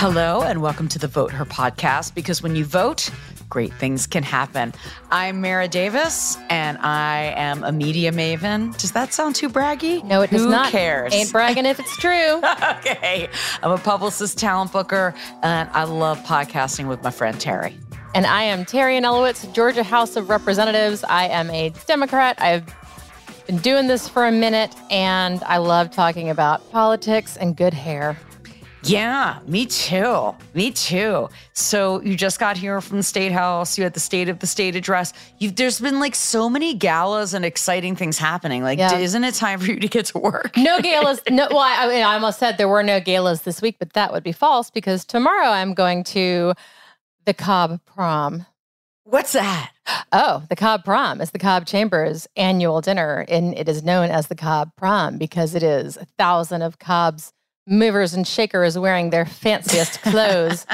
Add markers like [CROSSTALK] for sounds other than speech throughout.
Hello, and welcome to the Vote Her podcast because when you vote, great things can happen. I'm Mara Davis, and I am a media maven. Does that sound too braggy? No, it does not. Who cares? Ain't bragging if it's true. [LAUGHS] okay. I'm a publicist, talent booker, and I love podcasting with my friend Teri. And I am Teri Anulewicz, Georgia House of Representatives. I am a Democrat. I've been doing this for a minute, and I love talking about politics and good hair. Yeah, me too. Me too. So you just got here from the state house. You had the state of the state address. You've, there's been like so many galas and exciting things happening. Like, Yeah. isn't it time for you to get to work? No [LAUGHS] galas. No, well, I, I almost said there were no galas this week, but that would be false because tomorrow I'm going to the Cobb Prom. What's that? Oh, the Cobb Prom is the Cobb Chambers annual dinner, and it is known as the Cobb Prom because it is a thousand of Cobb's movers and shakers wearing their fanciest [LAUGHS] clothes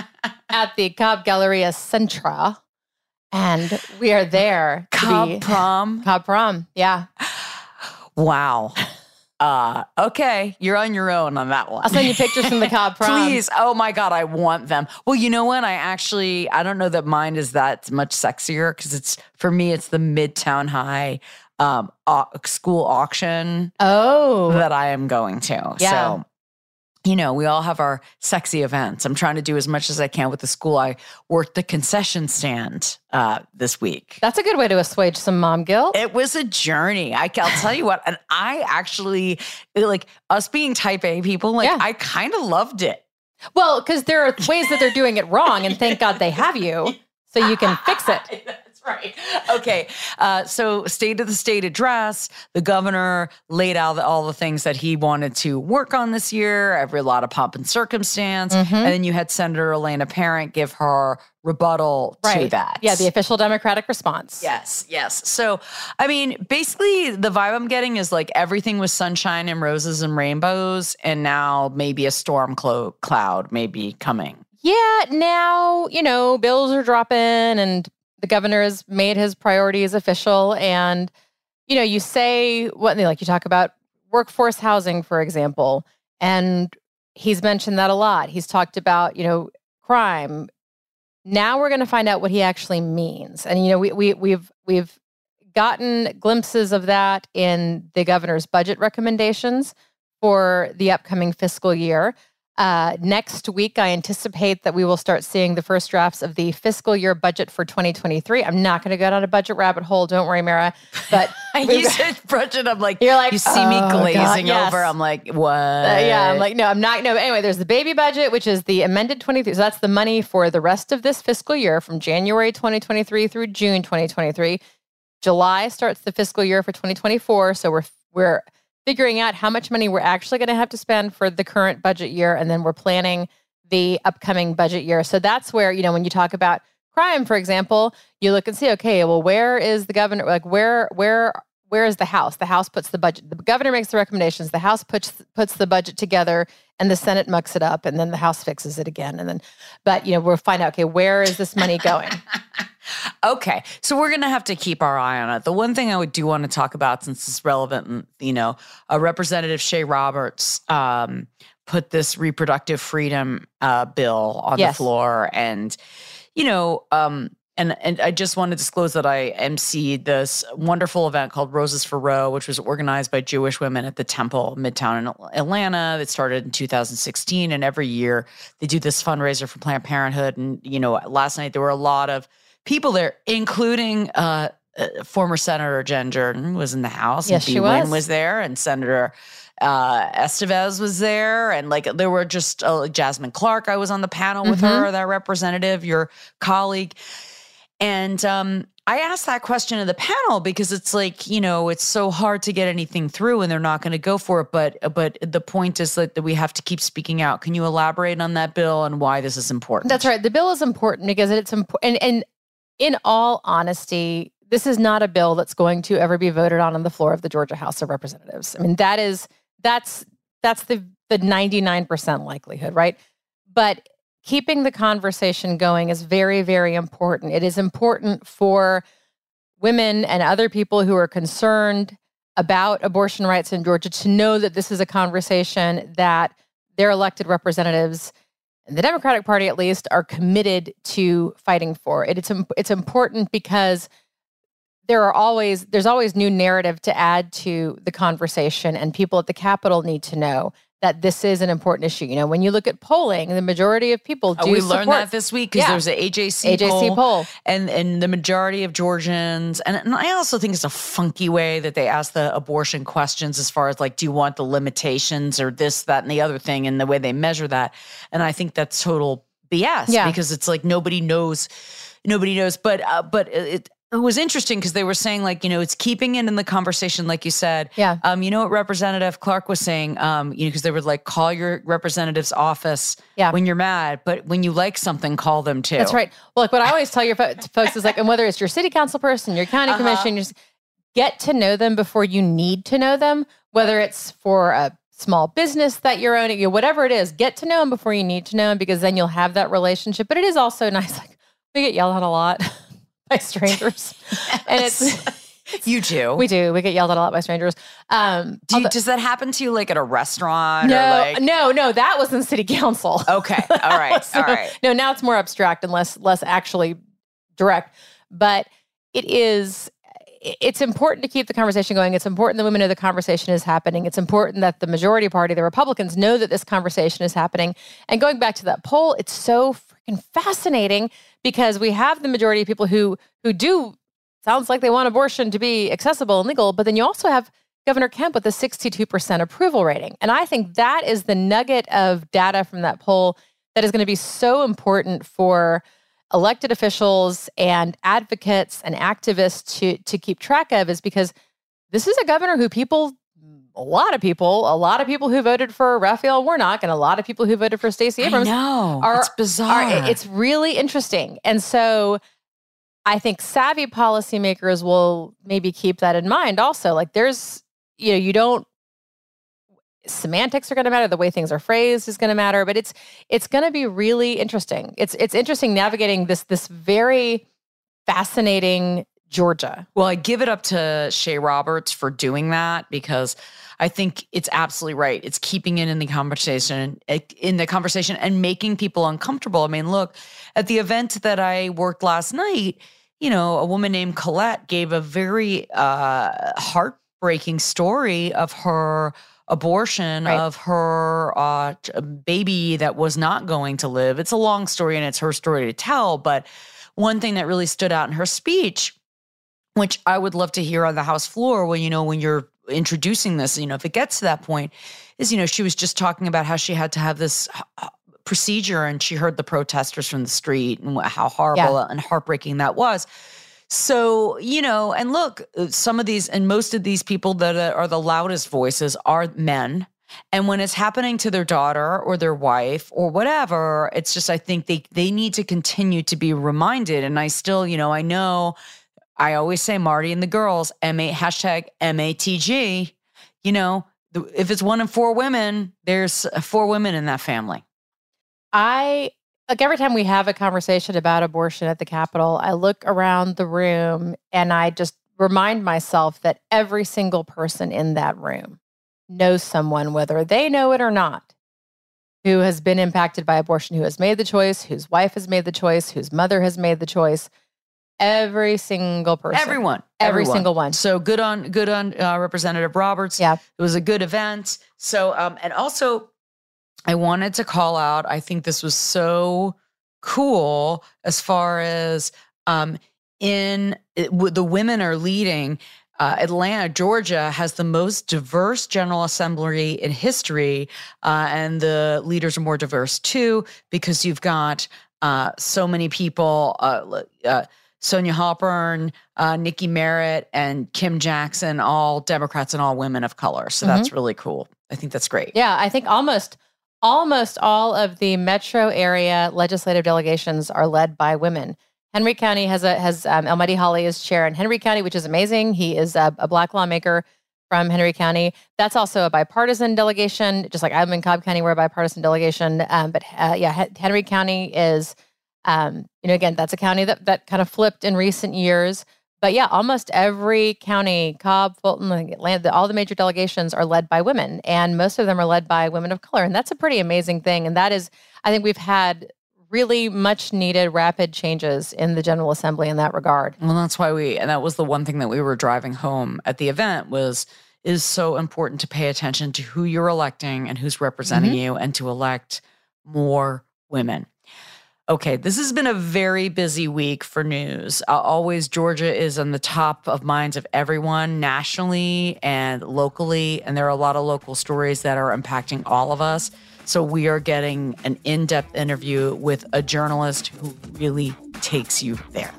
at the Cobb Galleria Centre, and we are there. Cobb be- prom. Cobb Prom, yeah. Wow. [LAUGHS] Uh, okay, you're on your own on that one. I'll send you pictures from the Cobb [LAUGHS] Prom. Please. Oh my God, I want them. Well, you know what? I actually, I don't know that mine is that much sexier because it's, for me, it's the Midtown High um, au- school auction Oh, that I am going to. Yeah. So, you know, we all have our sexy events. I'm trying to do as much as I can with the school. I worked the concession stand uh, this week. that's a good way to assuage some mom guilt. It was a journey. I, will tell you what, and I actually like us being type A people. Like Yeah. I kind of loved it. well, because there are ways that they're doing it wrong, and thank God they have you so you can fix it. [LAUGHS] [LAUGHS] Right. Okay. Uh, so, state of the state address, the governor laid out all the things that he wanted to work on this year, every lot of pomp and circumstance. Mhm. And then you had Senator Elena Parent give her rebuttal to that. Yeah, the official Democratic response. Yes, yes. So, I mean, basically, the vibe I'm getting is like everything was sunshine and roses and rainbows, and now maybe a storm clo- cloud may be coming. Yeah, now, you know, bills are dropping and the governor has made his priorities official. And, you know, you say what, like you talk about workforce housing, for example, and he's mentioned that a lot. He's talked about, you know, crime. Now we're going to find out what he actually means. And, you know, we, we, we've, we've gotten glimpses of that in the governor's budget recommendations for the upcoming fiscal year. Uh, next week, I anticipate that we will start seeing the first drafts of the fiscal year budget for 2023. I'm not going to go down a budget rabbit hole. Don't worry, Mara. But you said budget. I'm like, You're like, you see me "Oh, God, glazing yes." over. I'm like, what? Uh, yeah, I'm like, no, I'm not. No, anyway, there's the baby budget, which is the amended 23. So that's the money for the rest of this fiscal year from January 2023 through June 2023. July starts the fiscal year for 2024. So we're we're figuring out how much money we're actually going to have to spend for the current budget year, and then we're planning the upcoming budget year. So that's where you know when you talk about crime, for example, you look and see, okay, well, where is the governor? Like, where where where is the House? The House puts the budget. The governor makes the recommendations. The House puts puts the budget together, and the Senate mucks it up, and then the House fixes it again. And then, but you know, we'll find out. Okay, where is this money going? [LAUGHS] Okay, so we're gonna have to keep our eye on it. The one thing I would do want to talk about, since it's relevant, and, you know, uh, Representative Shea Roberts um, put this reproductive freedom uh, bill on Yes. the floor, and you know, um, and and I just want to disclose that I emceed this wonderful event called Roses for Roe, which was organized by Jewish women at the Temple Midtown in Atlanta. That started in 2016, and every year they do this fundraiser for Planned Parenthood. And you know, last night there were a lot of people there, including uh, uh, former Senator Jen Jordan was in the house. Yes, and she was. was there, and Senator uh, Esteves was there, and like there were just uh, Jasmine Clark. I was on the panel with Mhm. her, that representative, your colleague, and um, I asked that question of the panel because it's like you know it's so hard to get anything through, and they're not going to go for it. But but the point is that, that we have to keep speaking out. Can you elaborate on that bill and why this is important? That's right. The bill is important because it's important. And, and in all honesty, this is not a bill that's going to ever be voted on on the floor of the Georgia House of Representatives. I mean, that is that's that's the the ninety nine percent likelihood, right? But keeping the conversation going is very very important. It is important for women and other people who are concerned about abortion rights in Georgia to know that this is a conversation that their elected representatives the Democratic Party at least are committed to fighting for. It, it's it's important because there are always there's always new narrative to add to the conversation and people at the capitol need to know that this is an important issue. You know, when you look at polling, the majority of people do. Oh, we support, learned that this week because Yeah. there was an AJC, AJC poll, poll. and and the majority of Georgians, and, and I also think it's a funky way that they ask the abortion questions as far as like, do you want the limitations or this, that, and the other thing, and the way they measure that, and I think that's total BS Yeah. because it's like nobody knows, nobody knows, but uh, but it. It was interesting because they were saying like you know it's keeping it in the conversation like you said Yeah. um you know what representative clark was saying um you know because they would like call your representative's office Yeah. when you're mad but when you like something call them too That's right. Well, like what I always tell your fo- folks is like, and whether it's your city council person, your county Uh-huh. commission, you just get to know them before you need to know them. Whether it's for a small business that you're owning, you know, whatever it is, get to know them before you need to know them because then you'll have that relationship. But it is also [LAUGHS] nice. Like we get yelled at a lot by strangers, [LAUGHS] and it's you do we do we get yelled at a lot by strangers. Um, Do you, although- does that happen to you like at a restaurant no, or like no, no, that was in city council. okay [LAUGHS] all right So, all right No, now it's more abstract and less less actually direct. But it is it's important to keep the conversation going. It's important that women know the conversation is happening. It's important that the majority party, the Republicans, know that this conversation is happening. And going back to that poll, it's so freaking fascinating because we have the majority of people who who do sounds like they want abortion to be accessible and legal, but then you also have Governor Kemp with a 62% approval rating. And I think that is the nugget of data from that poll that is going to be so important for elected officials and advocates and activists to to keep track of is because this is a governor who people a lot of people, a lot of people who voted for Raphael Warnock and a lot of people who voted for Stacey Abrams are- it's bizarre are- it's really interesting. And so I think savvy policymakers will maybe keep that in mind also. Like there's, you know, you don't semantics are going to matter, the way things are phrased is going to matter, but it's it's going to be really interesting. It's it's interesting navigating this this very fascinating Georgia. Well, I give it up to Shea Roberts for doing that because I think it's absolutely right. It's keeping it in the conversation, eh, in the conversation, and making people uncomfortable. I mean, look at the event that I worked last night. You know, a woman named Colette gave a very uh, heartbreaking story of her abortion Right. of her uh, baby that was not going to live. It's a long story and it's her story to tell, but one thing that really stood out in her speech which I would love to hear on the House floor when you know when you're introducing this, you know, if it gets to that point, is you know she was just talking about how she had to have this uh, procedure and she heard the protesters from the street and how horrible and heartbreaking that was. So you know, and look, uh, some of these and most of these people that are are the loudest voices are men. And when it's happening to their daughter or their wife or whatever, it's just I think they they need to continue to be reminded. And I still, you know, I know I always say Marty and the girls, M A hashtag M A T G. You know, if it's one in four women, there's four women in that family. I like every time we have a conversation about abortion at the Capitol, I look around the room and I just remind myself that every single person in that room knows someone, whether they know it or not, who has been impacted by abortion, who has made the choice, whose wife has made the choice, whose mother has made the choice. Every single person. Everyone, Every everyone. single one. So good on good on uh, Representative Roberts. Yeah. it was a good event. So um, and also, I wanted to call out. I think this was so cool as far as um, in it, w- the women are leading. Uh, Atlanta, Georgia has the most diverse General Assembly in history, uh, and the leaders are more diverse too because you've got uh, so many people. Sonya Halpern, uh, Nikki Merritt, and Kim Jackson, all Democrats and all women of color. So that's really cool. I think that's great. Yeah, I think almost almost all of the metro area legislative delegations are led by women. Henry County has a has um, Holly as chair in Henry County, which is amazing. He is a, a black lawmaker from Henry County. That's also a bipartisan delegation, just like I'm in Cobb County, we're a bipartisan delegation. Um, but uh, yeah, Hen- Henry County is, um, you know, again, that's a county that that kind of flipped in recent years. but yeah, almost every county, Cobb, Fulton, Atlanta, all the major delegations are led by women, and most of them are led by women of color. And that's a pretty amazing thing. And that is, I think we've had really much needed rapid changes in the General Assembly in that regard. Well, that's why we, and that was the one thing that we were driving home at the event was is so important to pay attention to who you're electing and who's representing mm-hmm. you and to elect more women. Okay, this has been a very busy week for news. Uh, always, Georgia is on the top of minds of everyone nationally and locally. And there are a lot of local stories that are impacting all of us. So, we are getting an in depth interview with a journalist who really takes you there.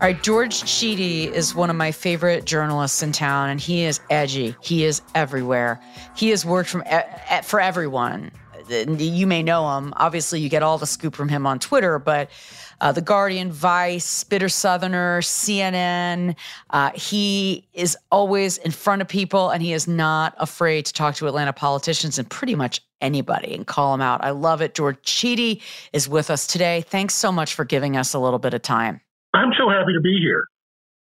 All right, George Chidi is one of my favorite journalists in town, and he is edgy. He is everywhere. He has worked from for everyone. You may know him. Obviously, you get all the scoop from him on Twitter, but uh, The Guardian, Vice, Bitter Southerner, CNN. Uh, he is always in front of people, and he is not afraid to talk to Atlanta politicians and pretty much anybody and call them out. I love it. George Chidi is with us today. Thanks so much for giving us a little bit of time. I'm so happy to be here.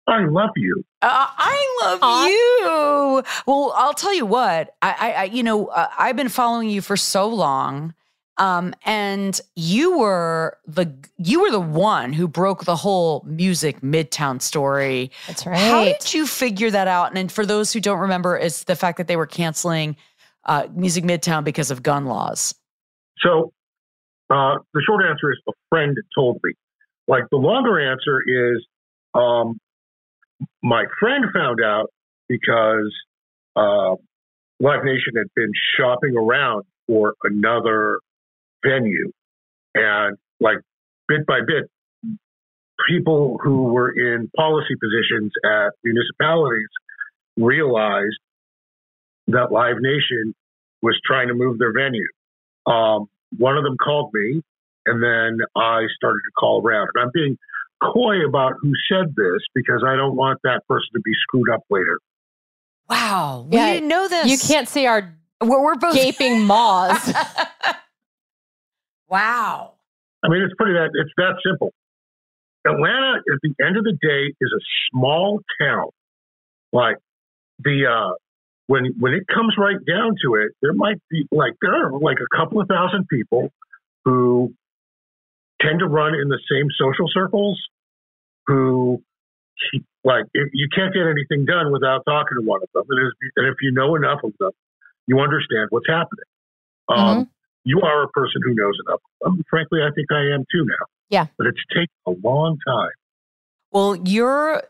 I love you. Uh, I love Aww. you. Well, I'll tell you what. I, I, you know, uh, I've been following you for so long, um, and you were the you were the one who broke the whole music Midtown story. That's right. How did you figure that out? And, and for those who don't remember, it's the fact that they were canceling uh, Music Midtown because of gun laws. So, uh, the short answer is a friend told me. Like the longer answer is, um, my friend found out because uh, Live Nation had been shopping around for another venue, and like bit by bit, people who were in policy positions at municipalities realized that Live Nation was trying to move their venue. Um, one of them called me and then I started to call around. And I'm being coy about who said this because I don't want that person to be screwed up later. Wow. We yeah, didn't know this. You can't see our we're, we're both gaping [LAUGHS] maws. wow. I mean, it's pretty that it's that simple. Atlanta, at the end of the day, is a small town. Like the uh, when when it comes right down to it, there might be like there are like a couple of thousand people who tend to run in the same social circles who like you can't get anything done without talking to one of them. And, and if you know enough of them, you understand what's happening. Um, mm-hmm. You are a person who knows enough. Um, frankly, I think I am too now. Yeah. But it's taken a long time. Well, your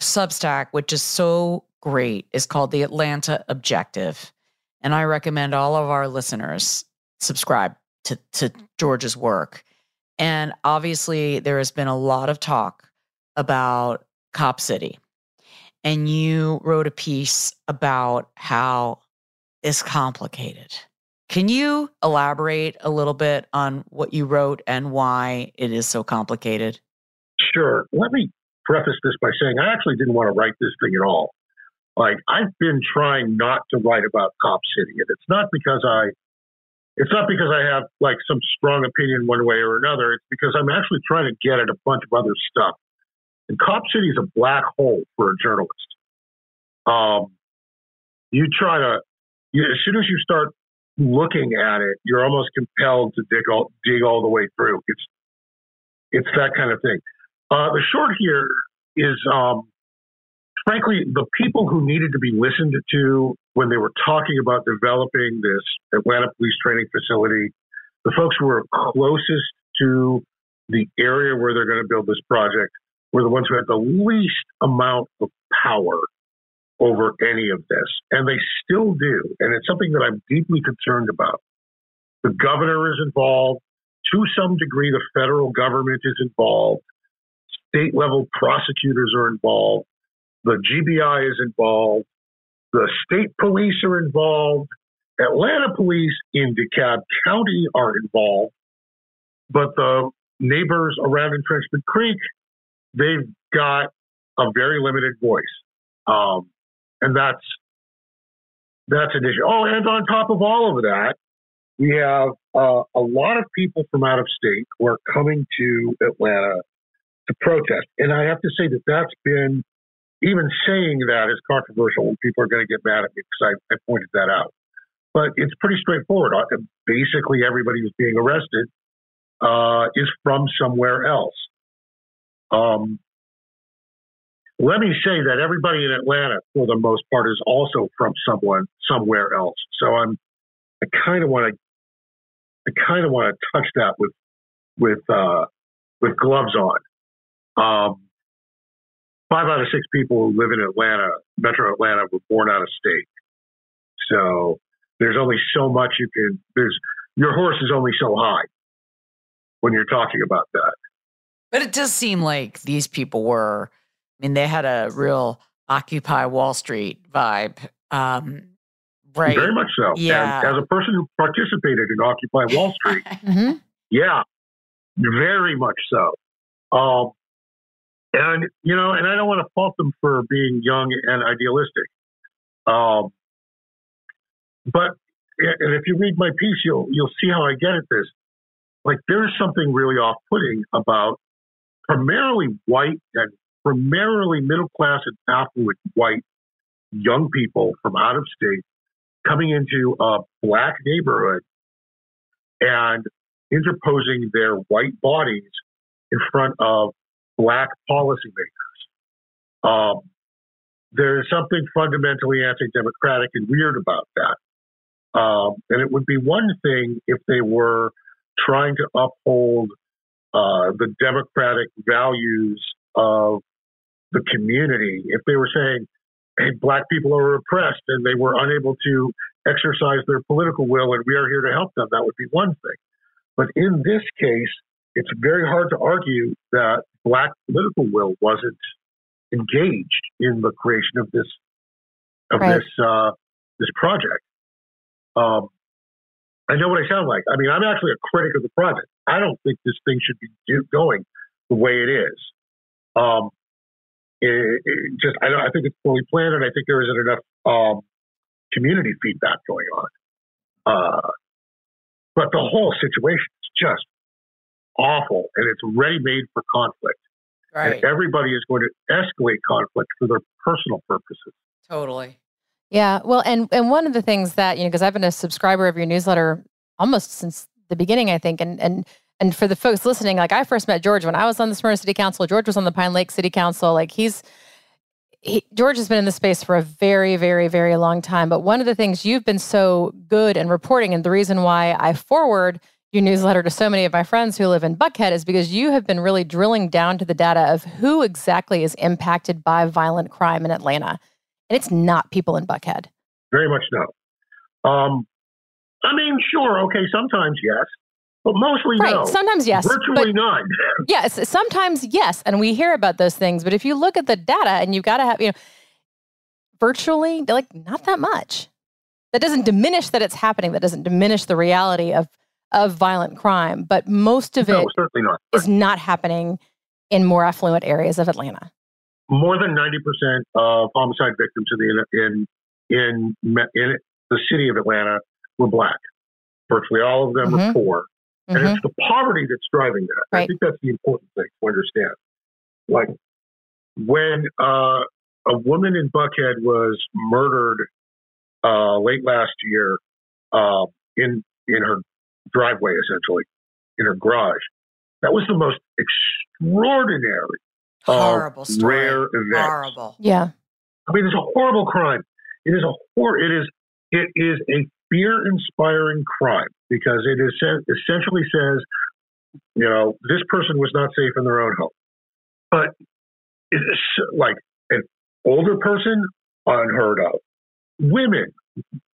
Substack, which is so great, is called the Atlanta Objective. And I recommend all of our listeners subscribe to, to George's work. And obviously, there has been a lot of talk about Cop City. And you wrote a piece about how it's complicated. Can you elaborate a little bit on what you wrote and why it is so complicated? Sure. Let me preface this by saying I actually didn't want to write this thing at all. Like, I've been trying not to write about Cop City, and it's not because I it's not because I have like some strong opinion one way or another. It's because I'm actually trying to get at a bunch of other stuff. And Cop City is a black hole for a journalist. Um, you try to, you, as soon as you start looking at it, you're almost compelled to dig all, dig all the way through. It's, it's that kind of thing. Uh, the short here is, um, frankly, the people who needed to be listened to when they were talking about developing this Atlanta police training facility, the folks who were closest to the area where they're going to build this project were the ones who had the least amount of power over any of this. And they still do. And it's something that I'm deeply concerned about. The governor is involved. To some degree, the federal government is involved. State level prosecutors are involved. The GBI is involved. The state police are involved. Atlanta police in DeKalb County are involved. But the neighbors around Intrenchment Creek, they've got a very limited voice. Um, and that's that's an issue. Oh, and on top of all of that, we have uh, a lot of people from out of state who are coming to Atlanta to protest. And I have to say that that's been, even saying that is controversial people are going to get mad at me because I, I pointed that out. But it's pretty straightforward. Uh, basically, everybody who's being arrested uh, is from somewhere else. Um, let me say that everybody in Atlanta, for the most part, is also from someone somewhere else. So I'm, I kind of want to, I kind of want to touch that with, with, uh, with gloves on. Um, five out of six people who live in Atlanta, Metro Atlanta, were born out of state. So there's only so much you can. There's your horse is only so high when you're talking about that. But it does seem like these people were. I mean, they had a real Occupy Wall Street vibe. Um, right. Very much so. Yeah. And as a person who participated in Occupy Wall [LAUGHS] Street, Mhm. yeah, very much so. Um, and you know, and I don't want to fault them for being young and idealistic. Um, but and if you read my piece, you'll you'll see how I get at this. Like there's something really off-putting about primarily white and primarily middle class and affluent white young people from out of state coming into a black neighborhood and interposing their white bodies in front of black policymakers. Um, there's something fundamentally anti-democratic and weird about that. Um, and it would be one thing if they were trying to uphold uh, the democratic values of the community. If they were saying, hey, black people are oppressed and they were unable to exercise their political will and we are here to help them, that would be one thing. But in this case, it's very hard to argue that black political will wasn't engaged in the creation of this of Right. this uh, this project. Um, I know what I sound like. I mean, I'm actually a critic of the project. I don't think this thing should be do- going the way it is. Um, it, it just, I, don't, I think it's poorly planned, and I think there isn't enough um, community feedback going on. Uh, but the whole situation is just awful, and it's ready made for conflict. Right. And everybody is going to escalate conflict for their personal purposes. Totally. Yeah. Well, and and one of the things that you know, because I've been a subscriber of your newsletter almost since the beginning, I think, and and and for the folks listening, like I first met George when I was on the Smyrna City Council. George was on the Pine Lake City Council. Like he's he, George has been in this space for a very, very, very long time. But one of the things you've been so good in reporting, and the reason why I forward your newsletter to so many of my friends who live in Buckhead is because you have been really drilling down to the data of who exactly is impacted by violent crime in Atlanta. And it's not people in Buckhead. Very much no. Um, I mean, sure, okay, sometimes yes, but mostly Right. no. Sometimes yes. Virtually none. [LAUGHS] yes, sometimes yes. And we hear about those things. But if you look at the data and you've got to have, you know, virtually like not that much. That doesn't diminish that it's happening. That doesn't diminish the reality of of violent crime. But most of it No, certainly not. is not happening in more affluent areas of Atlanta. More than ninety percent of homicide victims in the in in in, the city of Atlanta were black. Virtually all of them Mhm. were poor, and Mhm. it's the poverty that's driving that. I think that's the important thing to understand. Like when uh, a woman in Buckhead was murdered uh, late last year uh, in in her driveway, essentially in her garage. That was the most extraordinary, of Horrible story. rare events. Horrible. Yeah. I mean, it's a horrible crime. It is a hor- It is. It is a fear-inspiring crime because it is essentially says, you know, this person was not safe in their own home. But it is like an older person, unheard of. Women,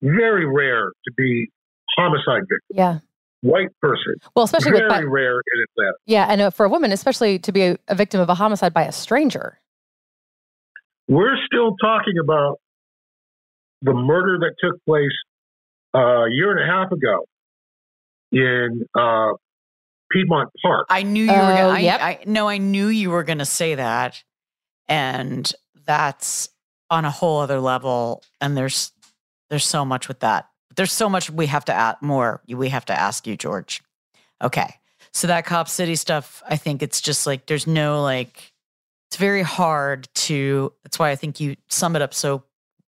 very rare to be homicide victims. Yeah. White person, Well, especially very with rare in Atlanta. yeah, and uh, for a woman, especially to be a, a victim of a homicide by a stranger. We're still talking about the murder that took place uh, a year and a half ago in uh, Piedmont Park. I knew you were Oh, gonna I, yep. I no, I knew you were gonna say that. And that's on a whole other level. And there's there's so much with that there's so much we have to add more. We have to ask you, George. Okay, so that Cop City stuff, I think it's just like there's no like. It's very hard to. That's why I think you sum it up so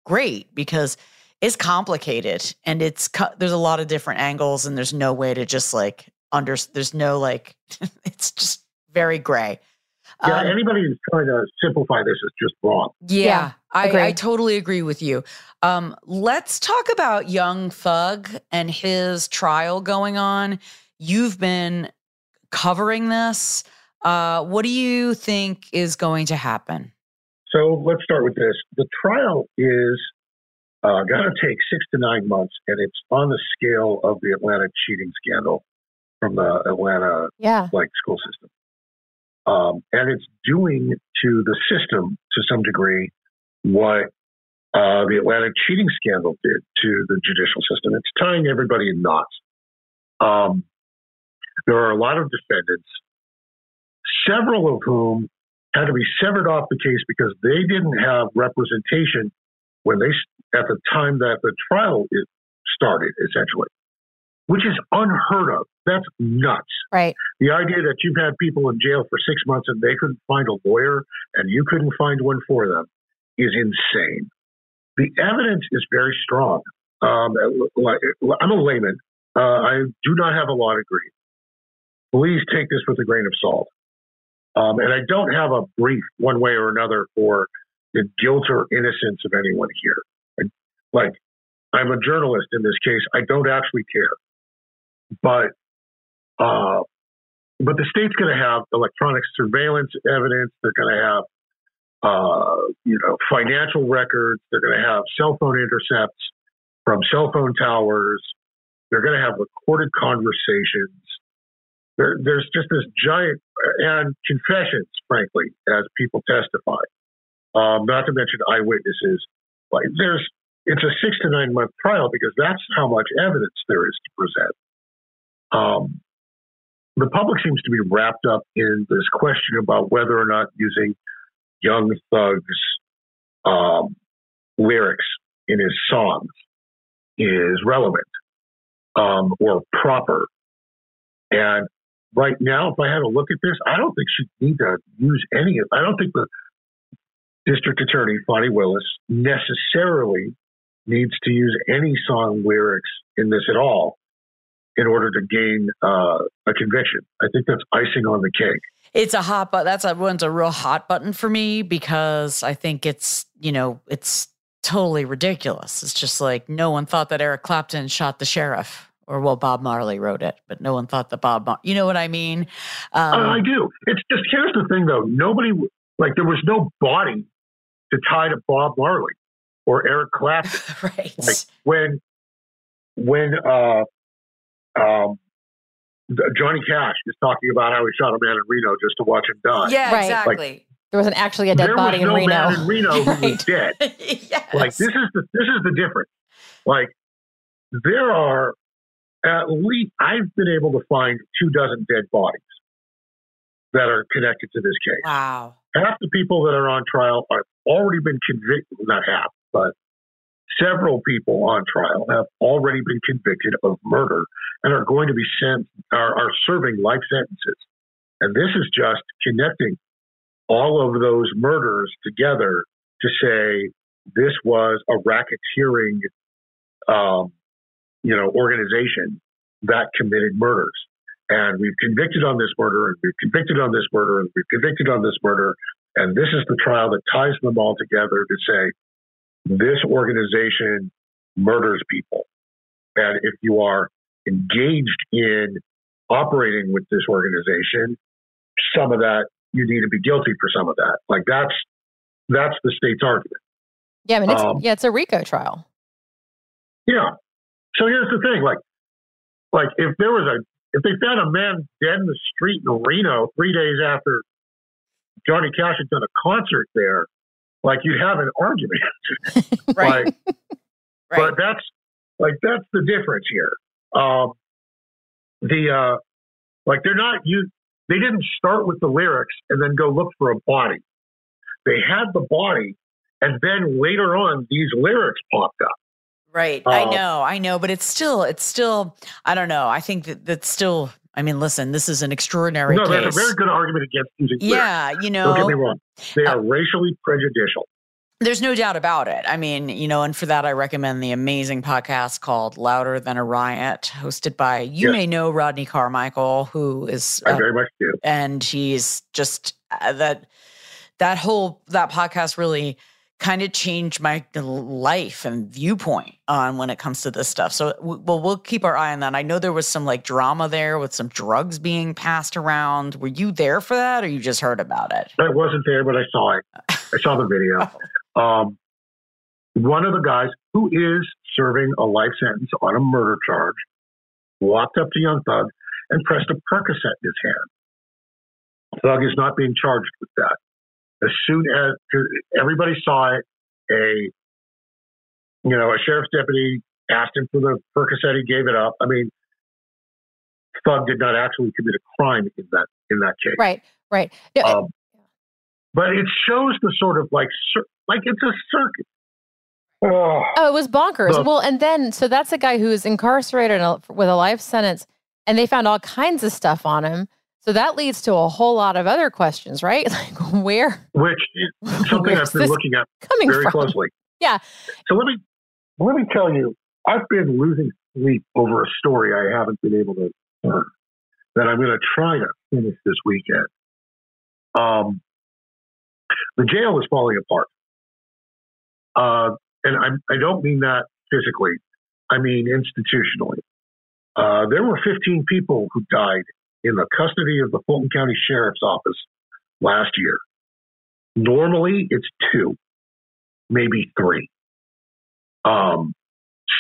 great because it's complicated and it's there's a lot of different angles and there's no way to just like under there's no like [LAUGHS] it's just very gray. Yeah, um, anybody who's trying to simplify this is just wrong. Yeah, yeah I, I, totally agree with you. Um, let's talk about Young Thug and his trial going on. You've been covering this. Uh, what do you think is going to happen? So let's start with this. The trial is uh, going to take six to nine months, and it's on the scale of the Atlanta cheating scandal from the Atlanta yeah. like school system. Um, and it's doing to the system to some degree what uh, the Atlanta cheating scandal did to the judicial system. It's tying everybody in knots. Um, there are a lot of defendants, several of whom had to be severed off the case because they didn't have representation when they at the time that the trial started, essentially, which is unheard of. That's nuts. Right. The idea that you've had people in jail for six months and they couldn't find a lawyer and you couldn't find one for them is insane. The evidence is very strong. Um, I'm a layman. Uh, I do not have a law degree. Please take this with a grain of salt. Um, and I don't have a brief one way or another for the guilt or innocence of anyone here. I, like, I'm a journalist in this case. I don't actually care. But, uh, but the state's going to have electronic surveillance evidence. They're going to have, uh, you know, financial records. They're going to have cell phone intercepts from cell phone towers. They're going to have recorded conversations. There, there's just this giant and confessions, frankly, as people testify um, not to mention eyewitnesses. Like there's, it's a six to nine month trial because that's how much evidence there is to present. Um, the public seems to be wrapped up in this question about whether or not using Young Thug's um, lyrics in his songs is relevant um, or proper. And right now, if I had a look at this, I don't think she'd need to use any of. I don't think the District Attorney Fani Willis necessarily needs to use any song lyrics in this at all in order to gain uh, a conviction. I think that's icing on the cake. It's a hot button. That's a one's a real hot button for me because I think it's you know it's totally ridiculous. It's just like no one thought that Eric Clapton shot the sheriff, or well, Bob Marley wrote it, but no one thought that Bob. Mar- you know what I mean? Um, I do. It's just here's the thing though. Nobody like there was no body to tie to Bob Marley or Eric Clapton. [LAUGHS] right. Like when when uh, um, Johnny Cash is talking about how he shot a man in Reno just to watch him die. Yeah, right. exactly. Like, there wasn't actually a dead body in no Reno. Man in Reno who was [LAUGHS] dead. [LAUGHS] yes. Like this is the this is the difference. Like there are at least I've been able to find two dozen dead bodies that are connected to this case. Wow. Half the people that are on trial have already been convicted, not half, but several people on trial have already been convicted of murder and are going to be sent, are, are serving life sentences. And this is just connecting all of those murders together to say this was a racketeering, um, you know, organization that committed murders and we've convicted on this murder, and we've convicted on this murder, and we've convicted on this murder. And this is the trial that ties them all together to say this organization murders people. And if you are engaged in operating with this organization, some of that you need to be guilty for some of that. Like that's that's the state's argument. Yeah, I mean, it's, um, yeah, it's a RICO trial. Yeah. So here's the thing, like, like if there was a if they found a man dead in the street in Reno three days after Johnny Cash had done a concert there, like you'd have an argument. [LAUGHS] right. like, [LAUGHS] right. But that's like that's the difference here. Um, the uh, like they're not you. They didn't start with the lyrics and then go look for a body. They had the body, and then later on, these lyrics popped up. Right. Uh, I know, I know, but it's still, it's still, I don't know. I think that that's still, I mean, listen, this is an extraordinary no, case. that's a very good argument against using Yeah, you know. Don't get me wrong. They are uh, racially prejudicial. There's no doubt about it. I mean, you know, and for that, I recommend the amazing podcast called Louder Than a Riot, hosted by, you yes. may know Rodney Carmichael, who is. I uh, very much do. And he's just uh, that, that whole, that podcast really kind of changed my life and viewpoint on when it comes to this stuff. So, well, we'll keep our eye on that. I know there was some like drama there with some drugs being passed around. Were you there for that, or you just heard about it? I wasn't there, but I saw it. I saw the video. oh. [LAUGHS] um, one of the guys who is serving a life sentence on a murder charge walked up to Young Thug and pressed a Percocet in his hand. Thug is not being charged with that as soon as everybody saw it, a you know a sheriff's deputy asked him for the Percocet, he gave it up. I mean, Thug did not actually commit a crime in that in that case. Right, right. No, um, but it shows the sort of like like it's a circuit. Oh, oh it was bonkers. The, well, and then so that's a guy who is incarcerated with a life sentence, and they found all kinds of stuff on him. So that leads to a whole lot of other questions, right? [LAUGHS] Like where? Which is something I've been looking at coming very from? closely. [LAUGHS] Yeah. So let me let me tell you, I've been losing sleep over a story I haven't been able to learn that I'm going to try to finish this weekend. Um, the jail is falling apart, uh, and I, I don't mean that physically. I mean institutionally. Uh, there were 15 people who died in the custody of the Fulton County Sheriff's Office last year. Normally, it's two, maybe three. Um,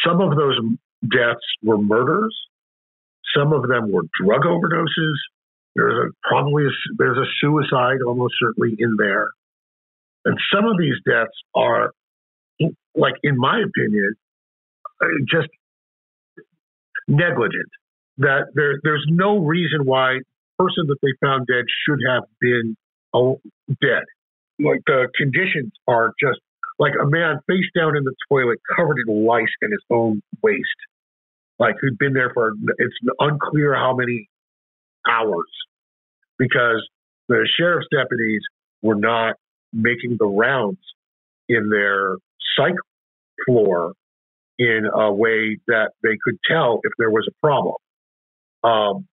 some of those deaths were murders. Some of them were drug overdoses. There's a, probably a, there's a suicide almost certainly in there, and some of these deaths are, like in my opinion, uh, just negligent that there, there's no reason why the person that they found dead should have been oh, dead. Like the conditions are just like a man face down in the toilet, covered in lice and his own waste. Like who'd been there for it's unclear how many hours because the sheriff's deputies were not making the rounds in their psych floor in a way that they could tell if there was a problem. Um,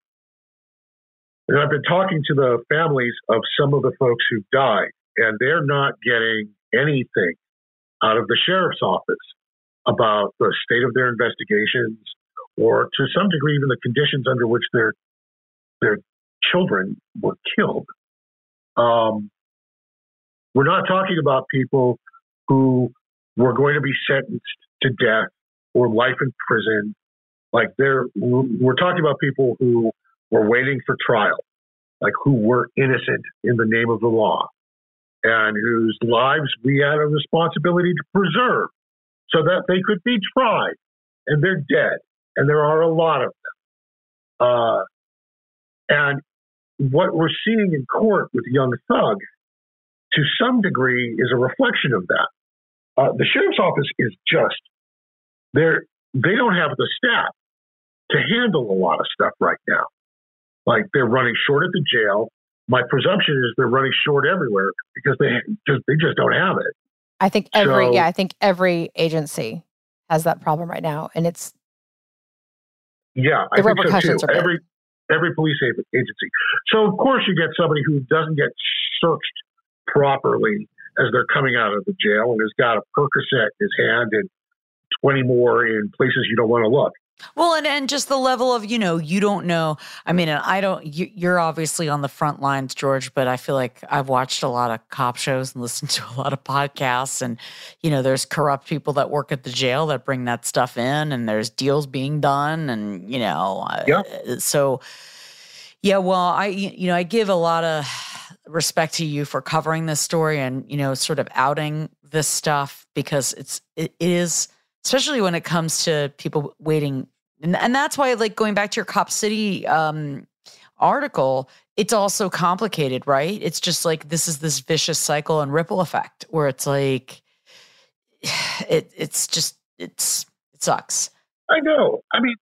and I've been talking to the families of some of the folks who died, and they're not getting anything out of the sheriff's office about the state of their investigations, or to some degree, even the conditions under which their their children were killed. Um, we're not talking about people who were going to be sentenced to death or life in prison like they're, we're talking about people who were waiting for trial, like who were innocent in the name of the law and whose lives we had a responsibility to preserve so that they could be tried and they're dead. And there are a lot of them. Uh, and what we're seeing in court with Young Thug, to some degree, is a reflection of that. Uh, the sheriff's office is just they're they don't have the staff to handle a lot of stuff right now. Like they're running short at the jail. My presumption is they're running short everywhere because they just they just don't have it. I think every so, yeah, I think every agency has that problem right now, and it's yeah, I think so too. Every every police agency. So of course you get somebody who doesn't get searched properly as they're coming out of the jail and has got a Percocet in his hand and 20 more in places you don't want to look. Well, and, and just the level of, you know, you don't know. I mean, and I don't, you, you're obviously on the front lines, George, but I feel like I've watched a lot of cop shows and [LAUGHS] listened to a lot of podcasts. And, you know, there's corrupt people that work at the jail that bring that stuff in, and there's deals being done. And, you know, yeah. So, yeah, well, I, you know, I give a lot of respect to you for covering this story and, you know, sort of outing this stuff because it's, it is, especially when it comes to people waiting. And, and that's why, like, going back to your Cop City um, article, it's also complicated, right? It's just like this is this vicious cycle and ripple effect where it's like, [SIGHS] it, it's just, it's, It sucks. I know. I mean,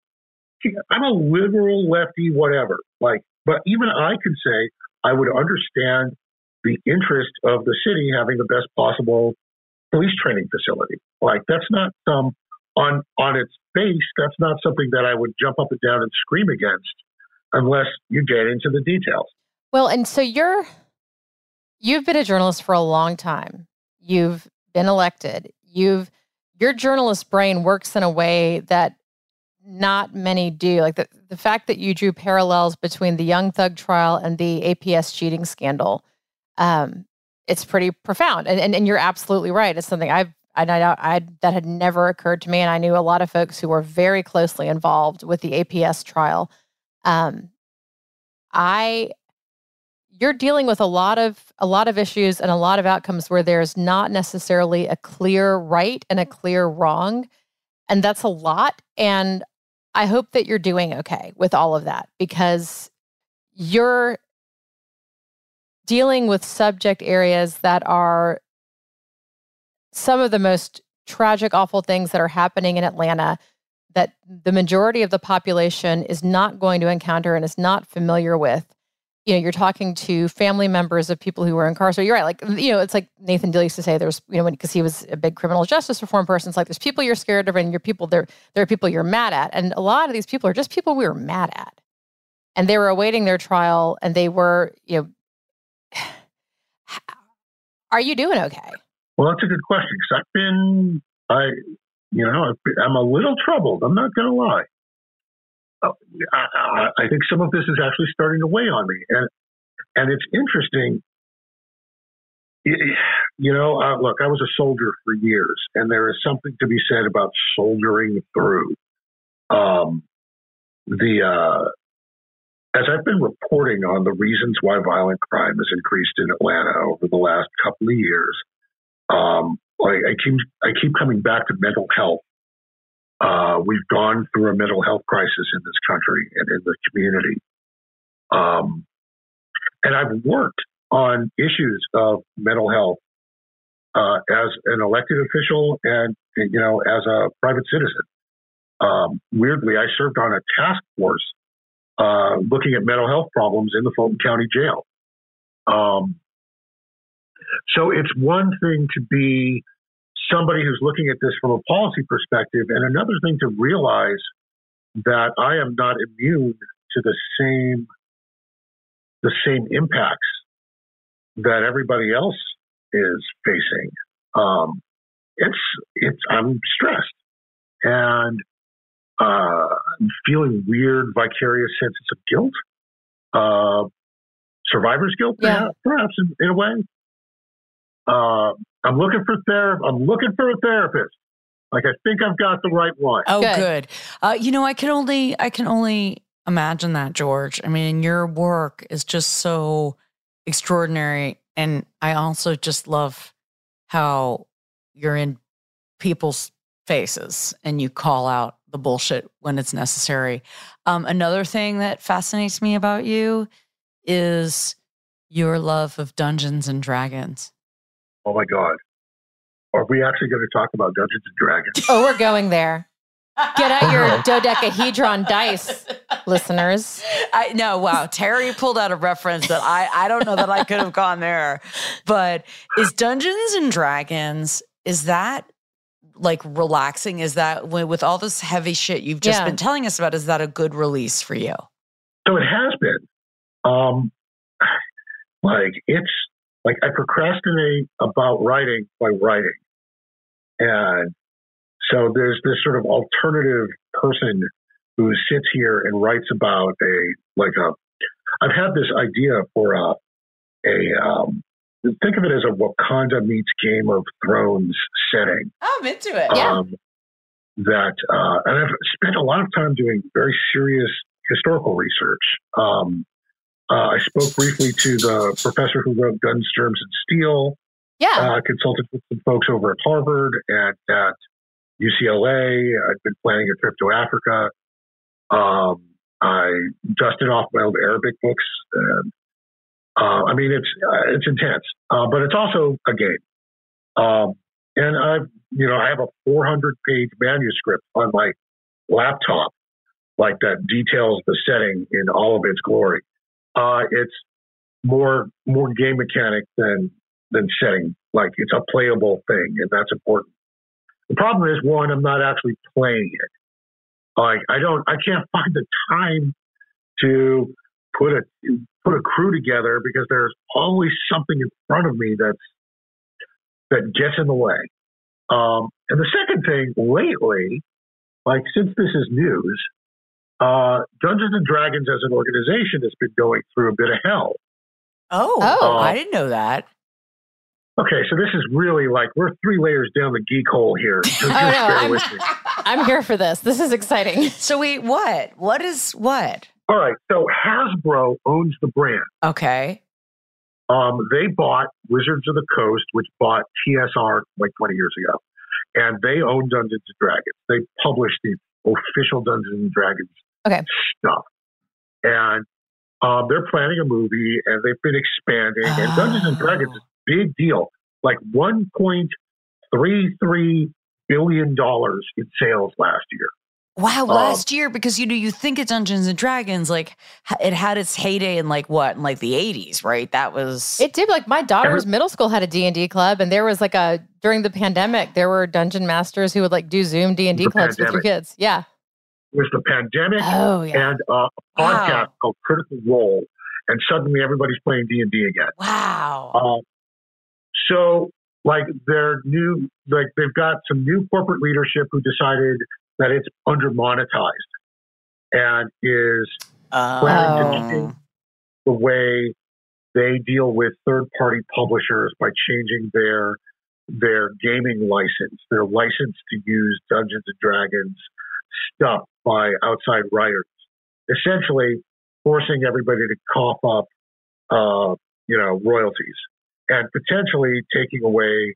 I'm a liberal lefty, whatever. Like, but even I can say I would understand the interest of the city having the best possible police training facility. Like, that's not some on on its face. That's not something that I would jump up and down and scream against unless you get into the details. Well, and so you're you've been a journalist for a long time. You've been elected. You've your journalist brain works in a way that not many do. Like the, the fact that you drew parallels between the Young Thug trial and the APS cheating scandal, um, it's pretty profound. And, and and you're absolutely right. It's something I've I, I, I that had never occurred to me, and I knew a lot of folks who were very closely involved with the APS trial. Um, I you're dealing with a lot of a lot of issues and a lot of outcomes where there's not necessarily a clear right and a clear wrong and that's a lot and i hope that you're doing okay with all of that because you're dealing with subject areas that are some of the most tragic awful things that are happening in atlanta that the majority of the population is not going to encounter and is not familiar with you know, you're talking to family members of people who were incarcerated. You're right. Like, you know, it's like Nathan Deal used to say there's, you know, because he was a big criminal justice reform person. It's like there's people you're scared of and you're people there, there are people you're mad at. And a lot of these people are just people we were mad at. And they were awaiting their trial and they were, you know, [SIGHS] are you doing okay? Well, that's a good question because I've been, I, you know, I'm a little troubled. I'm not going to lie. I, I, think some of this is actually starting to weigh on me, and and it's interesting. You know, uh, look, I was a soldier for years, and there is something to be said about soldiering through. Um, the uh, as I've been reporting on the reasons why violent crime has increased in Atlanta over the last couple of years, um, I, I keep I keep coming back to mental health uh, we've gone through a mental health crisis in this country and in the community. Um, and I've worked on issues of mental health uh, as an elected official and, you know, as a private citizen. Um, weirdly, I served on a task force uh, looking at mental health problems in the Fulton County Jail. Um, so it's one thing to be somebody who's looking at this from a policy perspective, and another thing to realize that I am not immune to the same the same impacts that everybody else is facing. Um, it's it's I'm stressed and uh, I'm feeling weird vicarious senses of guilt, uh, survivor's guilt, yeah. perhaps, in, in, a way. Uh, I'm looking for therapy. I'm looking for a therapist. Like I think I've got the right one. Oh, good. good. Uh, you know, I can only I can only imagine that, George. I mean, your work is just so extraordinary, and I also just love how you're in people's faces and you call out the bullshit when it's necessary. Um, another thing that fascinates me about you is your love of Dungeons and Dragons oh my God, are we actually going to talk about Dungeons and Dragons? Oh, we're going there. Get out your [LAUGHS] dodecahedron dice, listeners. I know. Wow, Teri pulled out a reference that I I don't know that I could have gone there. But is Dungeons and Dragons is that like relaxing? Is that with all this heavy shit you've just yeah. been telling us about? Is that a good release for you? So it has been. Um, like it's like I procrastinate about writing by writing. And so there's this sort of alternative person who sits here and writes about a like a I've had this idea for a a um, think of it as a Wakanda meets Game of Thrones setting. Oh, I'm into it. Yeah. Um, that uh, and I've spent a lot of time doing very serious historical research. Um, uh, I spoke briefly to the professor who wrote Guns, Germs, and Steel. Yeah. Uh, consulted with some folks over at Harvard and at UCLA. I've been planning a trip to Africa. Um, I dusted off my old Arabic books. And, uh, I mean, it's uh, it's intense, uh, but it's also a game. Um, and I've you know, I have a 400 page manuscript on my laptop, like that details the setting in all of its glory. Uh, it's more more game mechanic than than setting. Like it's a playable thing, and that's important. The problem is, one, I'm not actually playing it. Like I don't, I can't [LAUGHS] find the time to put a put a crew together because there's always something in front of me that's that gets in the way. Um, and the second thing, lately, like since this is news, uh, Dungeons and Dragons as an organization has been going through a bit of hell. Oh, Oh. I didn't know that. Okay, so this is really like we're three layers down the geek hole here. So just no, [LAUGHS] bear I'm- with me. I'm here for this. This is exciting. [LAUGHS] So wait, what? What is what? All right, so Hasbro owns the brand. Okay. Um, they bought Wizards of the Coast, which bought TSR like 20 years ago, and they own Dungeons and Dragons. They published the official Dungeons and Dragons Okay. stuff, and um, they're planning a movie, and they've been expanding. And Dungeons and Dragons is a big deal, like 1.33 billion dollars in sales last year. Wow, Um, last year because you know you think of Dungeons and Dragons like it had its heyday in like what in like the 80s, right? That was It did. Like my daughter's middle school had a D and D club, and there was like a during the pandemic, there were dungeon masters who would like do Zoom D and D The clubs with your kids. Yeah. Was the pandemic. Oh yeah. and uh, a podcast Wow. called Critical Role, and suddenly everybody's playing D and D again. wow. Um, so, like, they're new, like they've got some new corporate leadership who decided that it's under monetized and is planning to Oh. change the way they deal with third party publishers by changing their their gaming license, their license to use Dungeons and Dragons stuff by outside writers, essentially forcing everybody to cough up, uh, you know, royalties and potentially taking away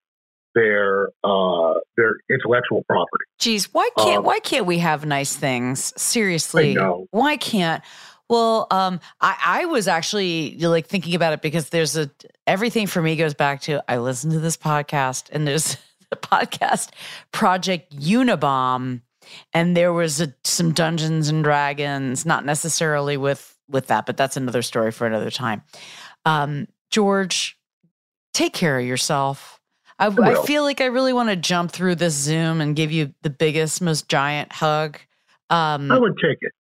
their uh, their intellectual property. Geez, why can't Um, why can't we have nice things? Seriously, why can't? Well, um, I, I was actually like thinking about it because there's a everything for me goes back to I listen to this podcast and there's [LAUGHS] the podcast Project Unabom, and there was a, some Dungeons and Dragons, not necessarily with with that, but that's another story for another time. Um, George, take care of yourself. I, I feel like I really want to jump through this Zoom and give you the biggest, most giant hug. Um, I would take it.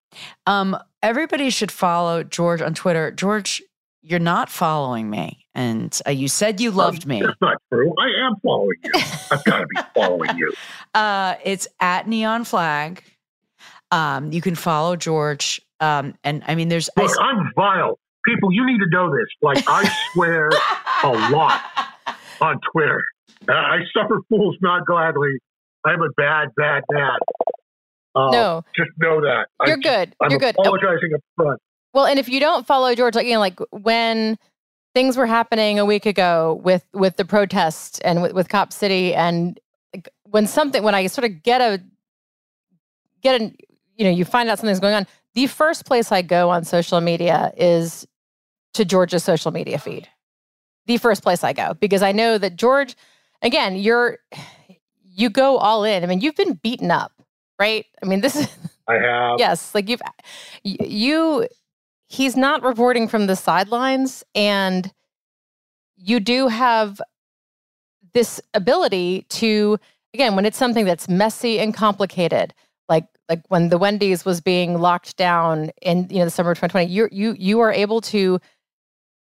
um, everybody should follow George on Twitter. George, you're not following me, and uh, you said you loved me. That's not true. I am following you. I've got to be [LAUGHS] following you. Uh, it's at Neon Flag. Um, you can follow George. Um, and I mean, there's I Look, I'm vile. People, you need to know this. Like, I swear a lot on Twitter. Uh, I suffer fools not gladly. I'm a bad, bad, bad. Uh, no, Just know that. you're I'm, good. I'm you're good. apologizing up front. Well, and if you don't follow George, like you know, like when things were happening a week ago with with the protest and with, with Cop City, and when something when I sort of get a get an you know you find out something's going on, the first place I go on social media is to George's social media feed. The first place I go because I know that George, again, you're you go all in. I mean, you've been beaten up, right? I mean, this is I have. [LAUGHS] yes like you've you he's not reporting from the sidelines and you do have this ability to again when it's something that's messy and complicated like like when the wendy's was being locked down in you know the summer of 2020 you you you are able to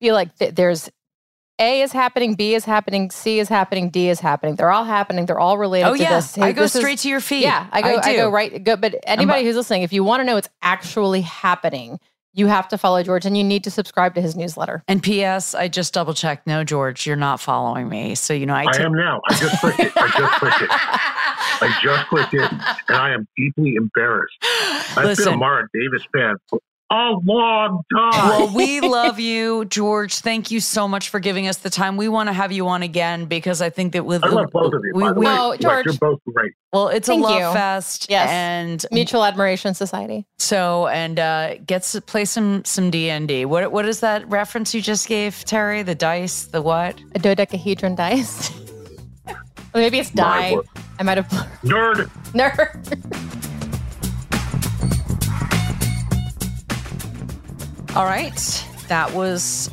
feel like th- there's a is happening b is happening c is happening d is happening they're all happening they're all related oh to yeah, this I Hey, go this is- straight to your feed. yeah, I go. I, do. go right. Go, but anybody who's listening, if you want to know what's actually happening, you have to follow George, and you need to subscribe to his newsletter. And P.S. I just double checked. No, George, you're not following me. So you know I. I ta- am now. I just clicked it. I just clicked it. I just clicked it, and I am deeply embarrassed. I've been a Listen, Mara Davis fan for a long time. well, we love you, George. Thank you so much for giving us the time. We want to have you on again because I think that with I love both of you. we- by the we- way. Oh, Like, George. you're both great. well, it's Thank a love you. fest. Yes. and Mutual Admiration Society. so and uh, gets to play some some D and D. What what is that reference you just gave, Teri? The dice, the what? A dodecahedron dice. [LAUGHS] Or maybe it's die. I might have Nerd. [LAUGHS] nerd. All right. That was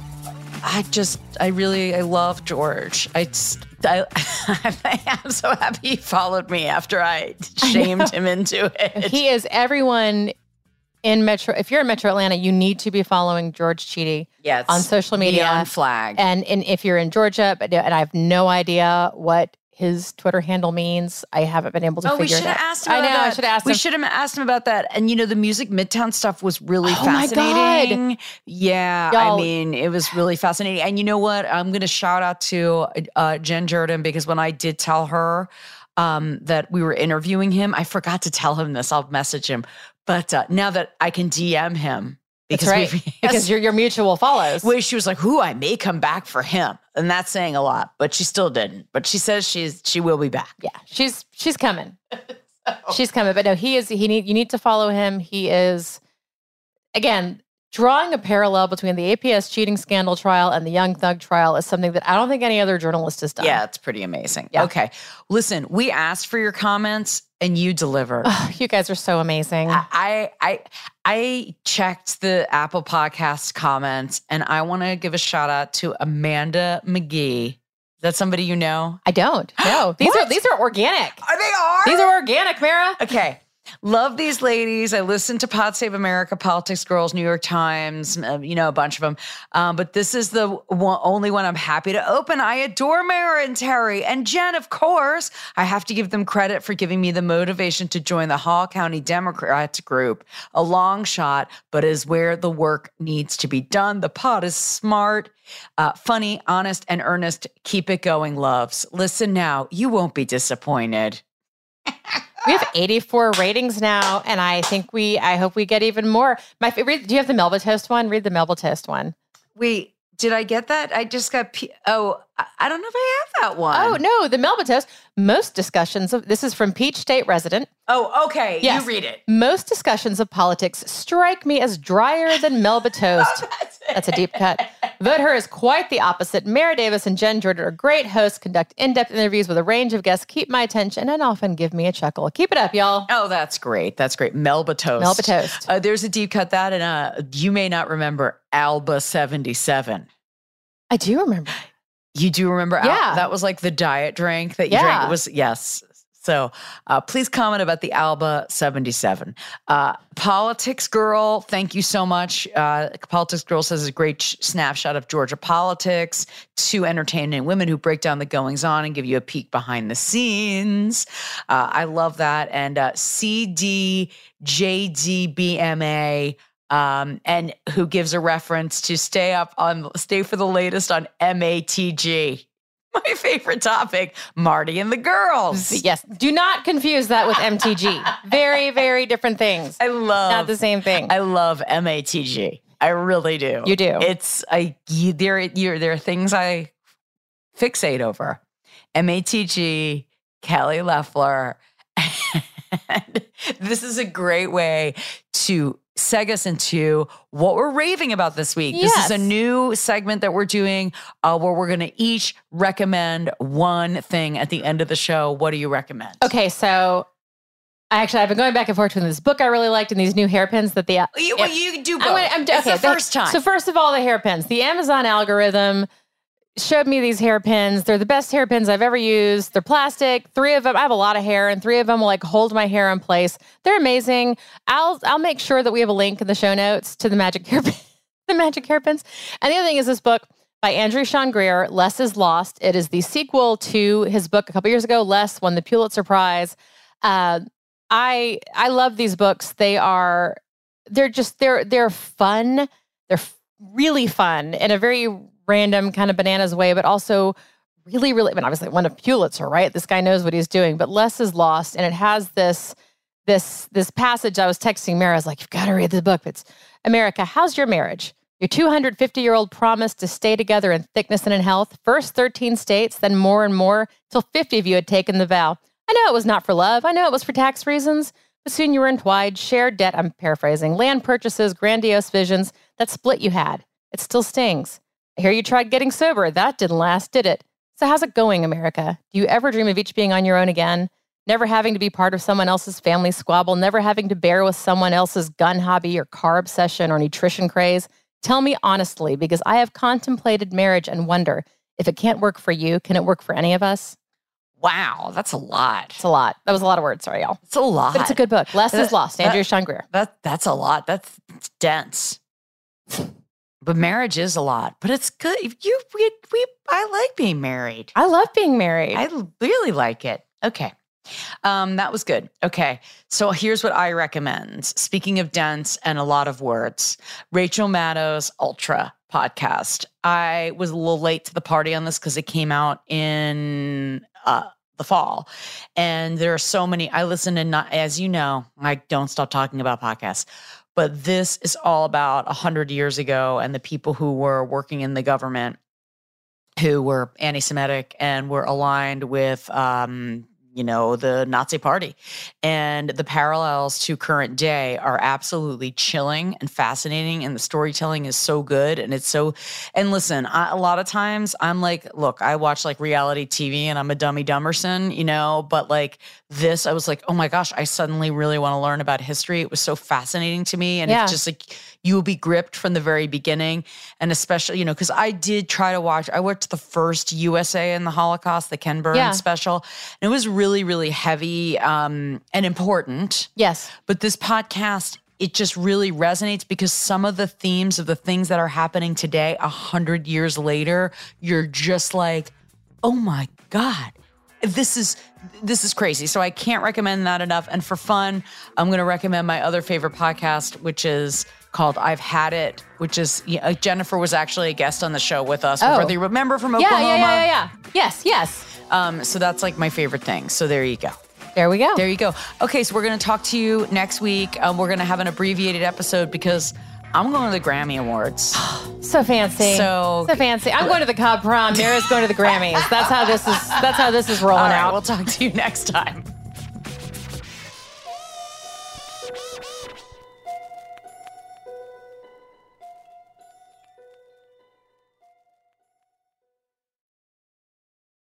I just I really I love George. I I, [LAUGHS] I'm so happy he followed me after I shamed him into it. he is everyone in Metro. If you're in Metro Atlanta, you need to be following George Chidi yes. on social media. neon flag. And, and if you're in Georgia, but and I have no idea what his Twitter handle means. I haven't been able to Oh, we figure should it have out. asked him. I know. That. I should have asked We should have asked him about that. And you know, the music Midtown stuff was really Oh my fascinating. Yeah, Y'all- I mean, it was really fascinating. And you know what? I'm going to shout out to uh, Jen Jordan because when I did tell her um, that we were interviewing him, I forgot to tell him this. I'll message him. But uh, now that I can DM him That's right. [LAUGHS] we've- because your your mutual follows. where she was like, "Who I may come back for him," and that's saying a lot. But she still didn't. But she says she's she will be back. yeah, she's she's coming. [LAUGHS] She's coming. But no, he is. He need you need to follow him. He is again drawing a parallel between the APS cheating scandal trial and the Young Thug trial is something that I don't think any other journalist has done. Yeah, it's pretty amazing. Yeah. Okay. Listen, we asked for your comments and you delivered. Oh, [SIGHS] you guys are so amazing. I I I checked the Apple Podcast comments and I want to give a shout out to Amanda McGee. Is that somebody you know? I don't. No, [GASPS] these are these are organic. Are they are? These are organic, Mara. Okay. Love these ladies. I listen to Pod Save America, Politics Girls, New York Times, uh, you know, a bunch of them. Um, but this is the one, only one I'm happy to open. I adore Mara and Teri and Jen, of course. I have to give them credit for giving me the motivation to join the Hall County Democrats group. A long shot, but is where the work needs to be done. The pod is smart, uh, funny, honest, and earnest. Keep it going, loves. Listen now, you won't be disappointed. We have 84 ratings now, and I think we. I hope we get even more. My favorite. Do you have the Melba Toast one? Read the Melba Toast one. Wait, did I get that? I just got. P- oh, I, don't know if I have that one. Oh no, the Melba Toast. Most discussions of this is from Peach State resident. Oh, okay. Yes. You read it. Most discussions of politics strike me as drier than Melba [LAUGHS] Toast. That's a deep cut. Vote Her is quite the opposite. Mara Davis and Jen Jordan are great hosts, conduct in depth interviews with a range of guests, keep my attention, and often give me a chuckle. Keep it up, y'all. Oh, that's great. That's great. Melba Toast. Melba Toast. Uh, there's a deep cut that, and uh, you may not remember Alba 77. I do remember. You do remember? Al- that was like the diet drink that you Yeah. drank. It was, yes. So uh, please comment about the Alba 77. Uh, politics Girl, thank you so much. Uh, politics Girl says a great sh- snapshot of Georgia politics, two entertaining women who break down the goings on and give you a peek behind the scenes. Uh, I love that. And uh, CDJDBMA. Um, and who gives a reference to stay up on stay for the latest on MATG. [LAUGHS] My favorite topic, Marty and the girls. Yes. Do not confuse that with MTG. [LAUGHS] Very, very different things. I love Not the same thing. I love MATG. I really do. You do. It's I you, there you there are things I fixate over. MATG, Kelly Loeffler. [LAUGHS] And this is a great way to seg us into what we're raving about this week. This is a new segment that we're doing uh, where we're going to each recommend one thing at the end of the show. What do you recommend? Okay, so I actually I've been going back and forth between this book I really liked and these new hairpins that the You, Yeah. you do both. I'm gonna, I'm, okay, the first time. So first of all, the hairpins. The Amazon algorithm showed me these hairpins. They're the best hairpins I've ever used. They're plastic. Three of them. I have a lot of hair, and three of them will like hold my hair in place. They're amazing. I'll I'll make sure that we have a link in the show notes to the magic hairpin, [LAUGHS] the magic hairpins. And the other thing is this book by Andrew Sean Greer, Less is Lost. It is the sequel to his book a couple years ago. Less won the Pulitzer Prize. Uh, I I love these books. They are they're just they're they're fun. They're really fun in a very random kind of bananas way, but also really really. I mean, obviously, won a Pulitzer, right? This guy knows what he's doing. But Less is Lost, and it has this this this passage. I was texting Mara. I was like, "You've got to read the book." It's America. How's your marriage? Your 250 year old promise to stay together in thickness and in health. First 13 states, then more and more, till 50 of you had taken the vow. I know it was not for love. I know it was for tax reasons. But soon you were entwined, shared debt. I'm paraphrasing. Land purchases, grandiose visions. That split you had. It still stings. I hear you tried getting sober. That didn't last, did it? So, how's it going, America? Do you ever dream of each being on your own again? Never having to be part of someone else's family squabble, never having to bear with someone else's gun hobby or car obsession or nutrition craze? Tell me honestly, because I have contemplated marriage and wonder if it can't work for you, can it work for any of us? Wow, that's a lot. It's a lot. That was a lot of words. Sorry, y'all. It's a lot. But it's a good book. Less That- is Lost. that- Andrew Sean Greer. That that's a lot. That's dense. But marriage is a lot. But it's good. You we, we I like being married. I love being married. I really like it. Okay. Um, that was good. Okay. So here's what I recommend. Speaking of dense and a lot of words, Rachel Maddow's Ultra podcast. I was a little late to the party on this because it came out in uh, the fall. And there are so many. I listen to not as you know, I don't stop talking about podcasts. But this is all about a hundred years ago and the people who were working in the government who were anti-Semitic and were aligned with, um, you know, the Nazi Party, and the parallels to current day are absolutely chilling and fascinating. And the storytelling is so good, and it's so. And listen, I, a lot of times I'm like, look, I watch like reality TV, and I'm a dummy dumberson, you know. But like this, I was like, oh my gosh, I suddenly really want to learn about history. It was so fascinating to me, and Yeah. it's just like you will be gripped from the very beginning. And especially you know because i did try to watch i watched the first usa in the holocaust the ken burns Yeah. special. And it was really really heavy um, and important. Yes. but this podcast it just really resonates because some of the themes of the things that are happening today a hundred years later you're just like oh my god this is this is crazy. So i can't recommend that enough. And for fun i'm going to recommend my other favorite podcast which is called i've had it which is yeah, jennifer was actually a guest on the show with us Oh. whether you remember from Yeah, oklahoma yeah, yeah, yeah, yeah. Yes, yes. Um, so that's like my favorite thing so there you go There we go. there you go. Okay, so we're going to talk to you next week. Um, we're going to have an abbreviated episode because I'm going to the Grammy Awards. [GASPS] So fancy. So- so fancy. I'm going to the Cobb Prom. Mira's going to the Grammys. That's how this is. That's how this is rolling right, out. we'll talk to you next time.